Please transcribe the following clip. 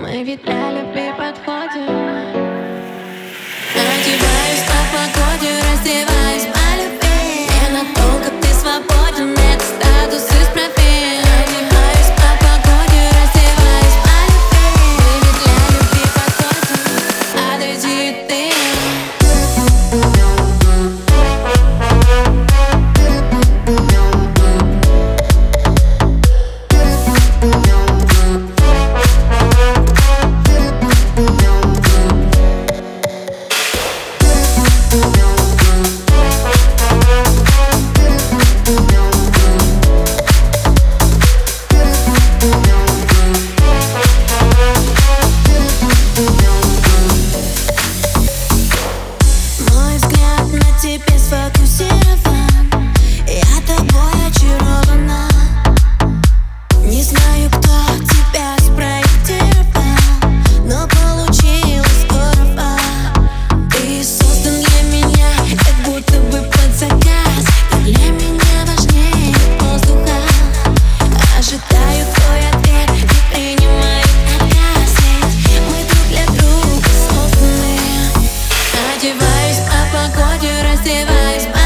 Мы ведь для любви подходим. свободе раздеваюсь.